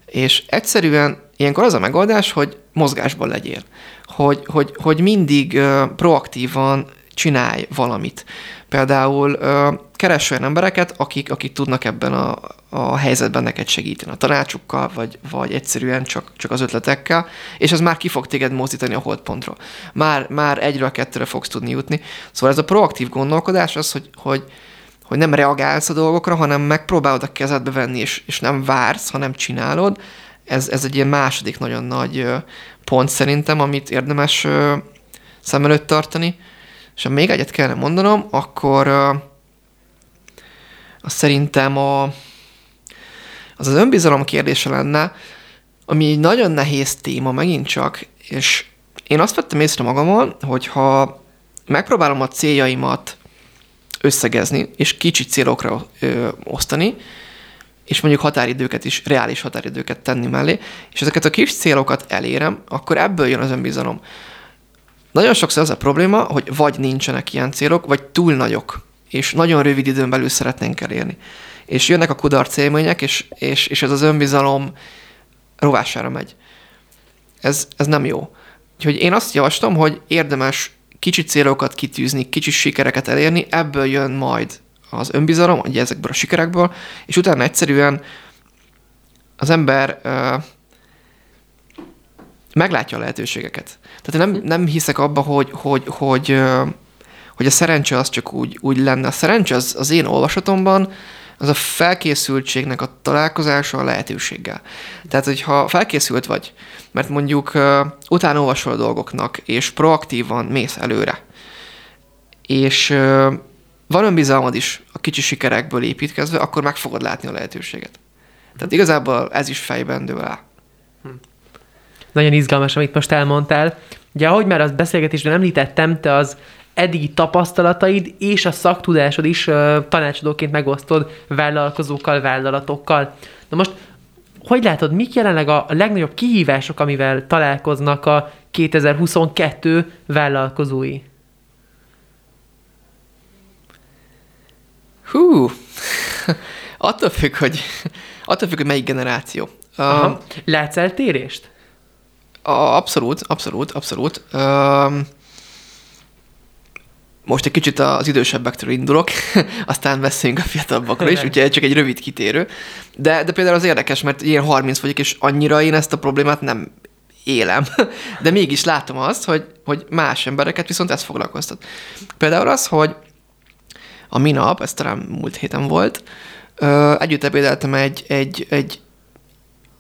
És egyszerűen ilyenkor az a megoldás, hogy mozgásban legyél. Hogy, hogy, hogy mindig proaktívan csinálj valamit. Például uh, keres olyan embereket, akik, akik tudnak ebben a, a helyzetben neked segíteni, a tanácsukkal, vagy, vagy egyszerűen csak, csak az ötletekkel, és ez már ki fog téged mozdítani a holdpontról. Már, már egyről kettőre fogsz tudni jutni. Szóval ez a proaktív gondolkodás az, hogy, hogy, hogy nem reagálsz a dolgokra, hanem megpróbálod a kezedbe venni, és, és nem vársz, hanem csinálod, ez, ez egy ilyen második nagyon nagy pont szerintem, amit érdemes szem előtt tartani. És ha még egyet kellene mondanom, akkor az szerintem a, az az önbizalom kérdése lenne, ami egy nagyon nehéz téma megint csak, és én azt vettem észre magamon, hogy ha megpróbálom a céljaimat összegezni, és kicsi célokra ö, osztani, és mondjuk határidőket is, reális határidőket tenni mellé, és ezeket a kis célokat elérem, akkor ebből jön az önbizalom. Nagyon sokszor az a probléma, hogy vagy nincsenek ilyen célok, vagy túl nagyok, és nagyon rövid időn belül szeretnénk elérni. És jönnek a kudarc élmények, és, és, és ez az önbizalom rovására megy. Ez, ez nem jó. Úgyhogy én azt javaslom, hogy érdemes kicsi célokat kitűzni, kicsi sikereket elérni, ebből jön majd az önbizalom, ugye ezekből a sikerekből, és utána egyszerűen az ember meglátja a lehetőségeket. Tehát én nem, nem hiszek abba, hogy, hogy, hogy, hogy a szerencse az csak úgy, úgy lenne. A szerencse az, az én olvasatomban az a felkészültségnek a találkozása a lehetőséggel. Tehát, hogyha felkészült vagy, mert mondjuk uh, utána olvasol a dolgoknak, és proaktívan mész előre, és van önbizalmad is a kicsi sikerekből építkezve, akkor meg fogod látni a lehetőséget. Tehát igazából ez is fejben dől el. Hm. Nagyon izgalmas, amit most elmondtál. Ugye, ahogy már azt beszélgetésben említettem, te az eddigi tapasztalataid és a szaktudásod is uh, tanácsadóként megosztod vállalkozókkal, vállalatokkal. Na most, hogy látod, mik jelenleg a legnagyobb kihívások, amivel találkoznak a 2022 vállalkozói? Hú, [LAUGHS] attól függ, hogy, attól függ, hogy melyik generáció. Aha. Um, Látsz eltérést? Abszolút, abszolút, abszolút. Um, most egy kicsit az idősebbektől indulok, [LAUGHS] aztán beszéljünk a fiatalabbakról is, úgyhogy csak egy rövid kitérő. De, de például az érdekes, mert én 30 vagyok, és annyira én ezt a problémát nem élem, [LAUGHS] de mégis látom azt, hogy, hogy más embereket viszont ez foglalkoztat. Például az, hogy a minap, ez talán múlt héten volt, együtt ebédeltem egy, egy, egy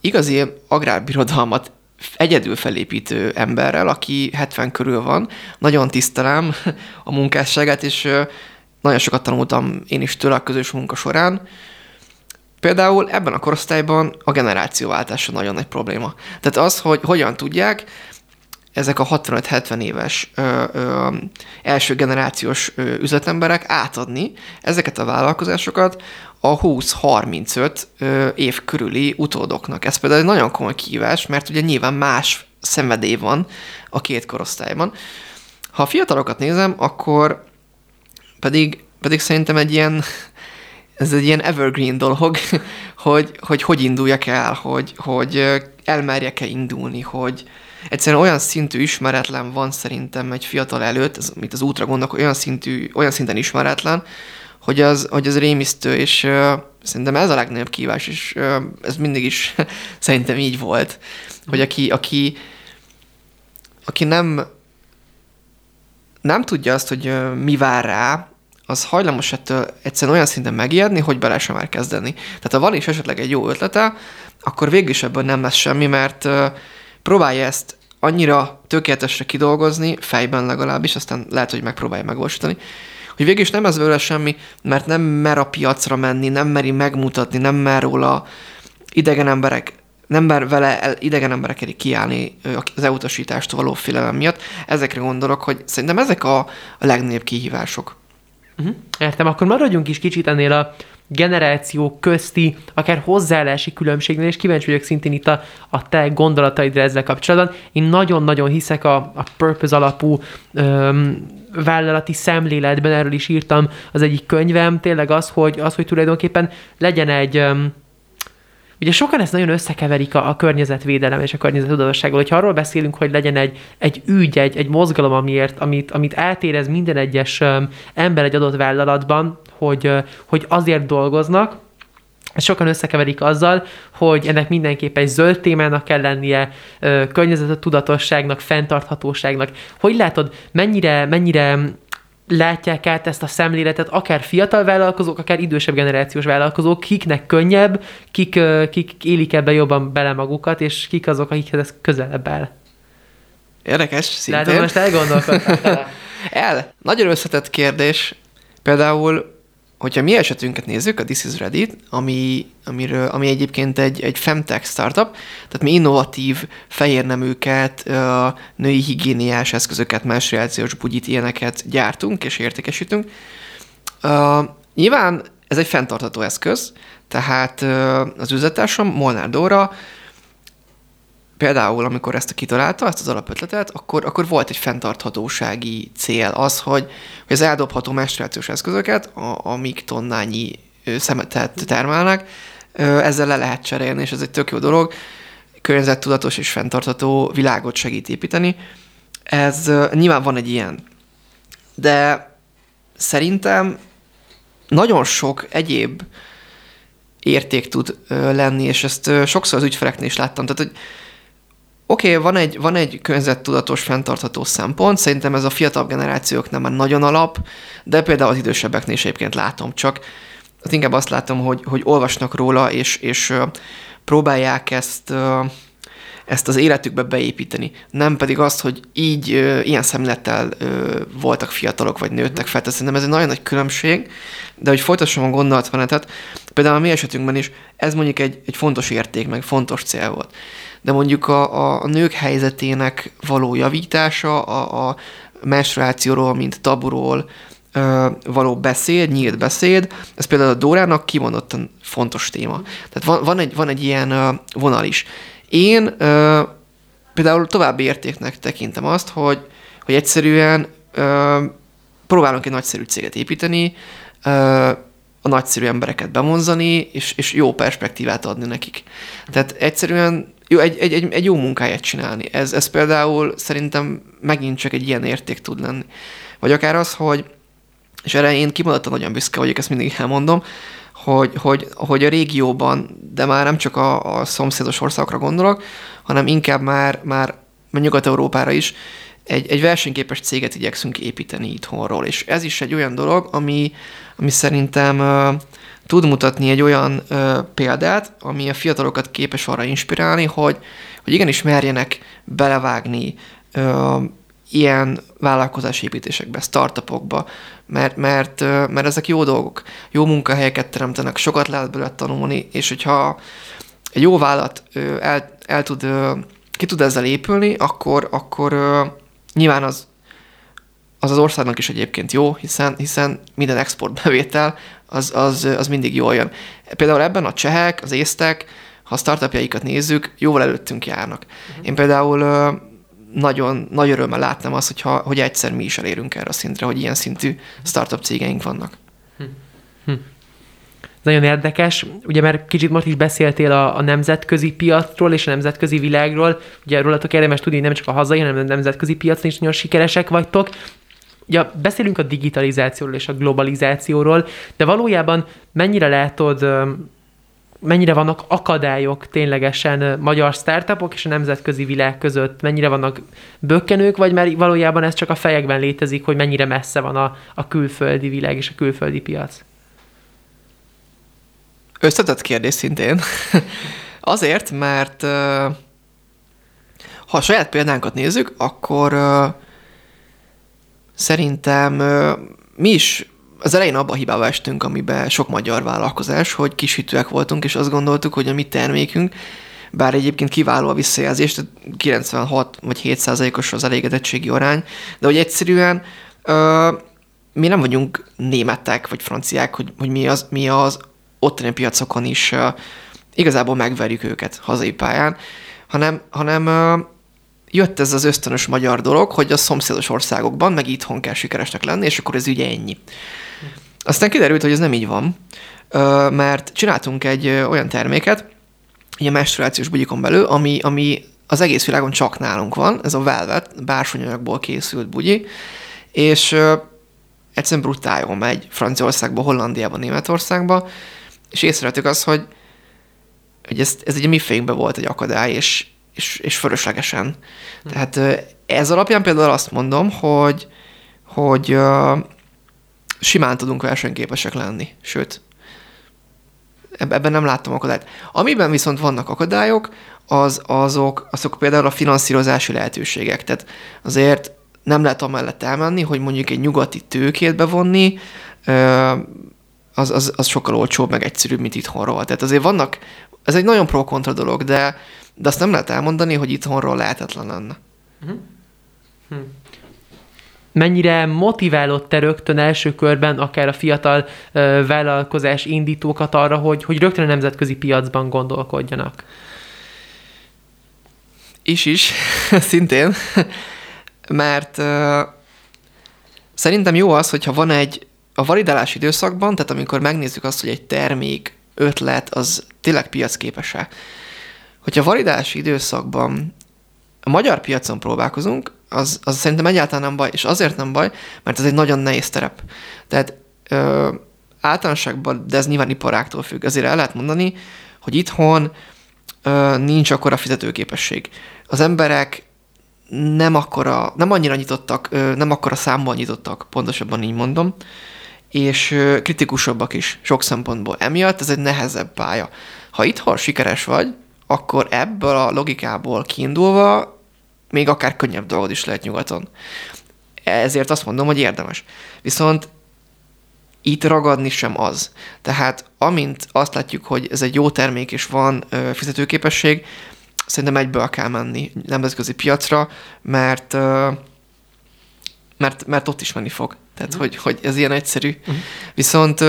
igazi agrárbirodalmat egyedül felépítő emberrel, aki 70 körül van. Nagyon tisztelem [LAUGHS] a munkásságát, és nagyon sokat tanultam én is tőle a közös munka során. Például ebben a korosztályban a generációváltása nagyon nagy probléma. Tehát az, hogy hogyan tudják ezek a 65-70 éves ö, ö, első generációs ö, üzletemberek átadni ezeket a vállalkozásokat a 20-35 év körüli utódoknak. Ez például egy nagyon komoly kihívás, mert ugye nyilván más szenvedély van a két korosztályban. Ha a fiatalokat nézem, akkor pedig, pedig szerintem egy ilyen, ez egy ilyen evergreen dolog, [LAUGHS] hogy hogy, hogy induljak el, hogy, hogy elmerjek-e indulni, hogy egyszerűen olyan szintű ismeretlen van szerintem egy fiatal előtt, ez, mint az útra gondolok, olyan, szintű, olyan szinten ismeretlen, hogy az, hogy az rémisztő, és uh, szerintem ez a legnagyobb kívás, és uh, ez mindig is [LAUGHS] szerintem így volt, hogy aki, aki, aki nem, nem tudja azt, hogy uh, mi vár rá, az hajlamos ettől egyszerűen olyan szinten megijedni, hogy bele sem már kezdeni. Tehát ha van is esetleg egy jó ötlete, akkor végül is ebből nem lesz semmi, mert uh, próbálja ezt annyira tökéletesre kidolgozni, fejben legalábbis, aztán lehet, hogy megpróbálja megvalósítani, hogy végül is nem ez vele semmi, mert nem mer a piacra menni, nem meri megmutatni, nem mer róla idegen emberek, nem mer vele idegen emberek elé kiállni az elutasítást való félelem miatt. Ezekre gondolok, hogy szerintem ezek a, a legnagyobb kihívások. Uh-huh. Értem, akkor maradjunk is kicsit ennél a generáció közti, akár hozzáállási különbségnél, és kíváncsi vagyok szintén itt a, a te gondolataidra ezzel kapcsolatban. Én nagyon-nagyon hiszek a, a purpose alapú öm, vállalati szemléletben, erről is írtam az egyik könyvem, tényleg az, hogy, az, hogy tulajdonképpen legyen egy, öm, Ugye sokan ezt nagyon összekeverik a, a környezetvédelem és a környezettudatossággal, hogyha arról beszélünk, hogy legyen egy, egy ügy, egy, egy mozgalom, amiért, amit, amit eltérez minden egyes ember egy adott vállalatban, hogy, hogy azért dolgoznak, sokan összekeverik azzal, hogy ennek mindenképp egy zöld témának kell lennie, környezetet tudatosságnak, fenntarthatóságnak. Hogy látod, mennyire, mennyire látják át ezt a szemléletet akár fiatal vállalkozók, akár idősebb generációs vállalkozók, kiknek könnyebb, kik, kik élik ebbe jobban bele magukat, és kik azok, akikhez ez közelebb áll. Érdekes, szintén. Lehet, most elgondolkodtál. [LAUGHS] El. Nagyon összetett kérdés. Például hogyha mi esetünket nézzük, a This is Ready, ami, amiről, ami egyébként egy, egy femtech startup, tehát mi innovatív fehérneműket, női higiéniás eszközöket, menstruációs bugyit, ilyeneket gyártunk és értékesítünk. Nyilván ez egy fenntartható eszköz, tehát az üzletársam Molnár Dóra például, amikor ezt a kitalálta, ezt az alapötletet, akkor, akkor volt egy fenntarthatósági cél az, hogy, hogy az eldobható menstruációs eszközöket, a, amik tonnányi szemetet termelnek, ezzel le lehet cserélni, és ez egy tök jó dolog. Környezettudatos és fenntartható világot segít építeni. Ez nyilván van egy ilyen. De szerintem nagyon sok egyéb érték tud lenni, és ezt sokszor az ügyfeleknél is láttam. Tehát, hogy Oké, okay, van egy, van egy környezettudatos, fenntartható szempont, szerintem ez a fiatal generációknál már nagyon alap, de például az idősebbeknél is egyébként látom, csak az inkább azt látom, hogy, hogy olvasnak róla, és, és próbálják ezt, ezt az életükbe beépíteni. Nem pedig azt, hogy így ilyen szemlettel voltak fiatalok, vagy nőttek fel. Tehát szerintem ez egy nagyon nagy különbség, de hogy folytassam a gondolatmenetet, például a mi esetünkben is ez mondjuk egy, egy fontos érték, meg fontos cél volt de mondjuk a, a, nők helyzetének való javítása, a, a menstruációról, mint taburól ö, való beszéd, nyílt beszéd, ez például a Dórának kimondottan fontos téma. Tehát van, van, egy, van egy ilyen ö, vonal is. Én ö, például további értéknek tekintem azt, hogy, hogy egyszerűen ö, próbálunk egy nagyszerű céget építeni, ö, a nagyszerű embereket bemondani, és, és jó perspektívát adni nekik. Tehát egyszerűen jó, egy, egy, egy, egy jó munkáját csinálni. Ez, ez például szerintem megint csak egy ilyen érték tud lenni. Vagy akár az, hogy, és erre én kimondottan nagyon büszke vagyok, ezt mindig elmondom, hogy, hogy, hogy a régióban, de már nem csak a, a szomszédos országokra gondolok, hanem inkább már, már Nyugat-Európára is egy, egy versenyképes céget igyekszünk építeni itthonról. És ez is egy olyan dolog, ami, ami szerintem tud mutatni egy olyan ö, példát, ami a fiatalokat képes arra inspirálni, hogy, hogy igenis merjenek belevágni ö, ilyen vállalkozásépítésekbe, startupokba, mert, mert, mert ezek jó dolgok, jó munkahelyeket teremtenek, sokat lehet belőle tanulni, és hogyha egy jó vállalat el, el tud, ki tud ezzel épülni, akkor, akkor nyilván az, az az országnak is egyébként jó, hiszen, hiszen minden exportbevétel az, az, az mindig jól jön. Például ebben a csehek, az észtek, ha a startupjaikat nézzük, jóval előttünk járnak. Uh-huh. Én például nagyon nagy örömmel látnám azt, hogyha, hogy egyszer mi is elérünk erre a szintre, hogy ilyen szintű startup cégeink vannak. Hm. Nagyon érdekes, ugye mert kicsit most is beszéltél a, a nemzetközi piacról és a nemzetközi világról, ugye rólatok érdemes tudni, nem csak a hazai, hanem a nemzetközi piacon is nagyon sikeresek vagytok ugye beszélünk a digitalizációról és a globalizációról, de valójában mennyire látod, mennyire vannak akadályok ténylegesen magyar startupok és a nemzetközi világ között, mennyire vannak bökkenők, vagy már valójában ez csak a fejekben létezik, hogy mennyire messze van a, a külföldi világ és a külföldi piac? Összetett kérdés szintén. [LAUGHS] Azért, mert ha a saját példánkat nézzük, akkor Szerintem mi is az elején abba a hibába estünk, amiben sok magyar vállalkozás, hogy kisütőek voltunk, és azt gondoltuk, hogy a mi termékünk, bár egyébként kiváló a visszajelzés, 96 vagy 7 százalékos az elégedettségi arány, de hogy egyszerűen ö, mi nem vagyunk németek vagy franciák, hogy, hogy mi, az, mi az ottani piacokon is igazából megverjük őket hazai pályán, hanem, hanem jött ez az ösztönös magyar dolog, hogy a szomszédos országokban, meg itthon kell sikeresnek lenni, és akkor ez ugye ennyi. Aztán kiderült, hogy ez nem így van, mert csináltunk egy olyan terméket, egy menstruációs bugyikon belül, ami, ami az egész világon csak nálunk van, ez a Velvet, bársonyanyagból készült bugyi, és egyszerűen brutáljon megy Franciaországba, Hollandiába, Németországba, és észrevettük azt, hogy, hogy ez, ez egy mi fejünkben volt egy akadály, és, és, és fölöslegesen. Hm. Tehát ez alapján például azt mondom, hogy, hogy uh, simán tudunk versenyképesek lenni, sőt, ebben nem láttam akadályt. Amiben viszont vannak akadályok, az, azok, azok például a finanszírozási lehetőségek. Tehát azért nem lehet amellett elmenni, hogy mondjuk egy nyugati tőkét bevonni, az, az, az sokkal olcsóbb, meg egyszerűbb, mint itthonról. Tehát azért vannak, ez egy nagyon pro-kontra dolog, de, de azt nem lehet elmondani, hogy itthonról lehetetlen lenne. Uh-huh. Hm. Mennyire motiválott te rögtön első körben akár a fiatal ö, vállalkozás indítókat arra, hogy, hogy rögtön a nemzetközi piacban gondolkodjanak? Is is, [LAUGHS] szintén, mert ö, szerintem jó az, hogyha van egy a validálási időszakban, tehát amikor megnézzük azt, hogy egy termék, ötlet, az tényleg piacképes-e. Hogyha validálási időszakban a magyar piacon próbálkozunk, az, az szerintem egyáltalán nem baj, és azért nem baj, mert ez egy nagyon nehéz terep. Tehát ö, általánosságban, de ez nyilván iparáktól függ, azért el lehet mondani, hogy itthon ö, nincs akkora fizetőképesség. Az emberek nem akkora, nem annyira nyitottak, ö, nem akkora számban nyitottak, pontosabban így mondom, és kritikusabbak is sok szempontból. Emiatt ez egy nehezebb pálya. Ha itthon sikeres vagy, akkor ebből a logikából kiindulva még akár könnyebb dolgod is lehet nyugaton. Ezért azt mondom, hogy érdemes. Viszont itt ragadni sem az. Tehát amint azt látjuk, hogy ez egy jó termék és van ö, fizetőképesség, szerintem egyből kell menni nemzetközi piacra, mert ö, mert, mert ott is menni fog. Tehát, uh-huh. hogy, hogy ez ilyen egyszerű. Uh-huh. Viszont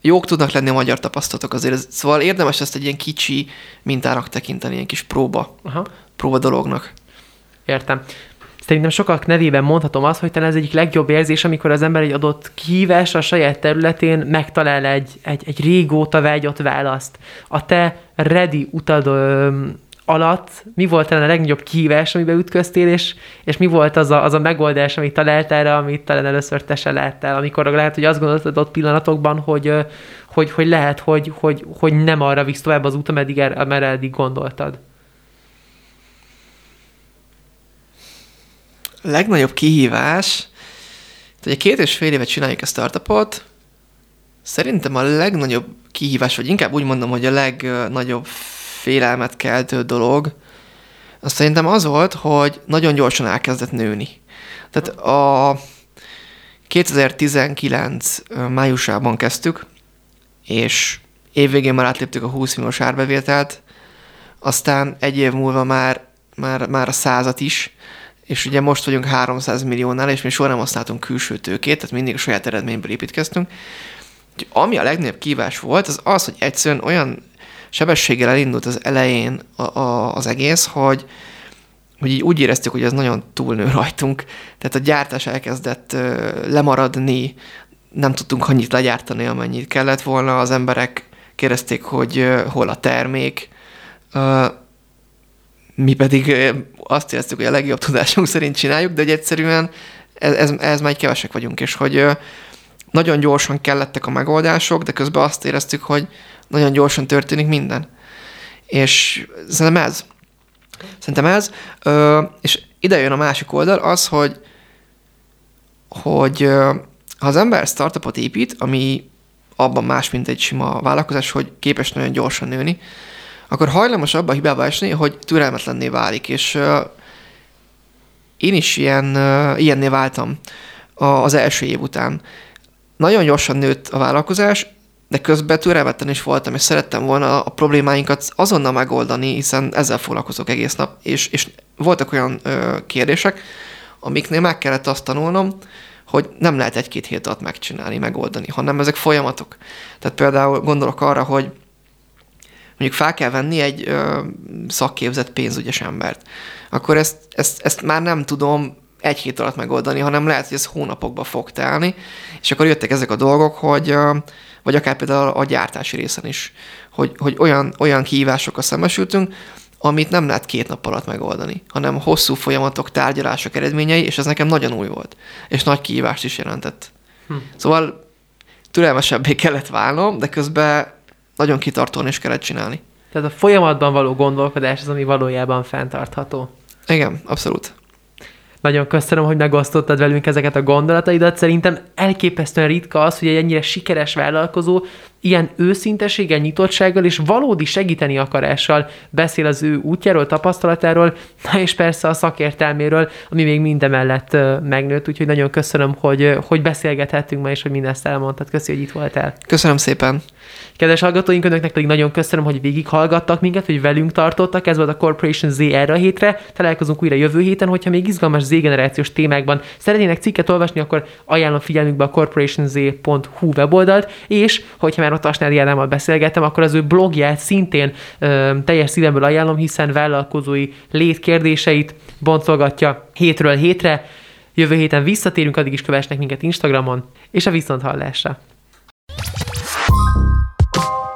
jók tudnak lenni a magyar tapasztalatok azért. Szóval érdemes ezt egy ilyen kicsi mintának tekinteni, ilyen kis próba, Aha. próba dolognak. Értem. Szerintem sokak nevében mondhatom azt, hogy talán ez egyik legjobb érzés, amikor az ember egy adott kihívás a saját területén megtalál egy, egy, egy régóta vágyott választ. A te ready utad ö, alatt mi volt talán a legnagyobb kihívás, amiben ütköztél, és, és mi volt az a, az a megoldás, amit találtál amit talán először te se láttál, amikor lehet, hogy azt gondoltad ott pillanatokban, hogy, hogy, hogy lehet, hogy, hogy, hogy nem arra visz tovább az út, ameddig, er, ameddig eddig gondoltad. A legnagyobb kihívás, ugye két és fél évet csináljuk a startupot, szerintem a legnagyobb kihívás, vagy inkább úgy mondom, hogy a legnagyobb félelmet keltő dolog, az szerintem az volt, hogy nagyon gyorsan elkezdett nőni. Tehát a 2019 májusában kezdtük, és évvégén már átléptük a 20 milliós árbevételt, aztán egy év múlva már, már, már a százat is, és ugye most vagyunk 300 milliónál, és mi soha nem használtunk külső tőkét, tehát mindig a saját eredményből építkeztünk. Úgyhogy ami a legnagyobb kívás volt, az az, hogy egyszerűen olyan sebességgel elindult az elején a, a, az egész, hogy, hogy így úgy éreztük, hogy ez nagyon túlnő rajtunk. Tehát a gyártás elkezdett lemaradni, nem tudtunk annyit legyártani, amennyit kellett volna. Az emberek kérdezték, hogy hol a termék. Mi pedig azt éreztük, hogy a legjobb tudásunk szerint csináljuk, de hogy egyszerűen ez, ez, ez már kevesek vagyunk, és hogy nagyon gyorsan kellettek a megoldások, de közben azt éreztük, hogy nagyon gyorsan történik minden. És szerintem ez. Szerintem ez. Ö, és ide jön a másik oldal, az, hogy, hogy ha az ember startupot épít, ami abban más, mint egy sima vállalkozás, hogy képes nagyon gyorsan nőni, akkor hajlamos abba a hibába esni, hogy türelmetlenné válik, és uh, én is ilyen, uh, ilyenné váltam az első év után. Nagyon gyorsan nőtt a vállalkozás, de közben türelmetlen is voltam, és szerettem volna a problémáinkat azonnal megoldani, hiszen ezzel foglalkozok egész nap, és, és voltak olyan ö, kérdések, amiknél meg kellett azt tanulnom, hogy nem lehet egy-két hét alatt megcsinálni, megoldani, hanem ezek folyamatok. Tehát például gondolok arra, hogy mondjuk fel kell venni egy ö, szakképzett pénzügyes embert, akkor ezt, ezt, ezt már nem tudom egy hét alatt megoldani, hanem lehet, hogy ez hónapokba fog telni, és akkor jöttek ezek a dolgok, hogy ö, vagy akár például a gyártási részen is, hogy, hogy olyan, olyan kihívásokkal szembesültünk, amit nem lehet két nap alatt megoldani, hanem hosszú folyamatok, tárgyalások eredményei, és ez nekem nagyon új volt, és nagy kihívást is jelentett. Hm. Szóval türelmesebbé kellett válnom, de közben nagyon kitartóan is kellett csinálni. Tehát a folyamatban való gondolkodás az, ami valójában fenntartható. Igen, abszolút. Nagyon köszönöm, hogy megosztottad velünk ezeket a gondolataidat. Szerintem elképesztően ritka az, hogy egy ennyire sikeres vállalkozó ilyen őszinteséggel, nyitottsággal és valódi segíteni akarással beszél az ő útjáról, tapasztalatáról, na és persze a szakértelméről, ami még mindemellett megnőtt, úgyhogy nagyon köszönöm, hogy, hogy beszélgethettünk ma, és hogy mindezt elmondtad. Köszi, hogy itt voltál. Köszönöm szépen. Kedves hallgatóink, önöknek pedig nagyon köszönöm, hogy végighallgattak minket, hogy velünk tartottak. Ez volt a Corporation Z erre a hétre. Találkozunk újra jövő héten, hogyha még izgalmas Z-generációs témákban szeretnének cikket olvasni, akkor ajánlom figyelmükbe a corporationz.hu weboldalt, és hogyha már ott Asnádi Ádámmal beszélgettem, akkor az ő blogját szintén ö, teljes szívemből ajánlom, hiszen vállalkozói létkérdéseit boncolgatja hétről hétre. Jövő héten visszatérünk, addig is kövesnek minket Instagramon, és a viszonthallásra.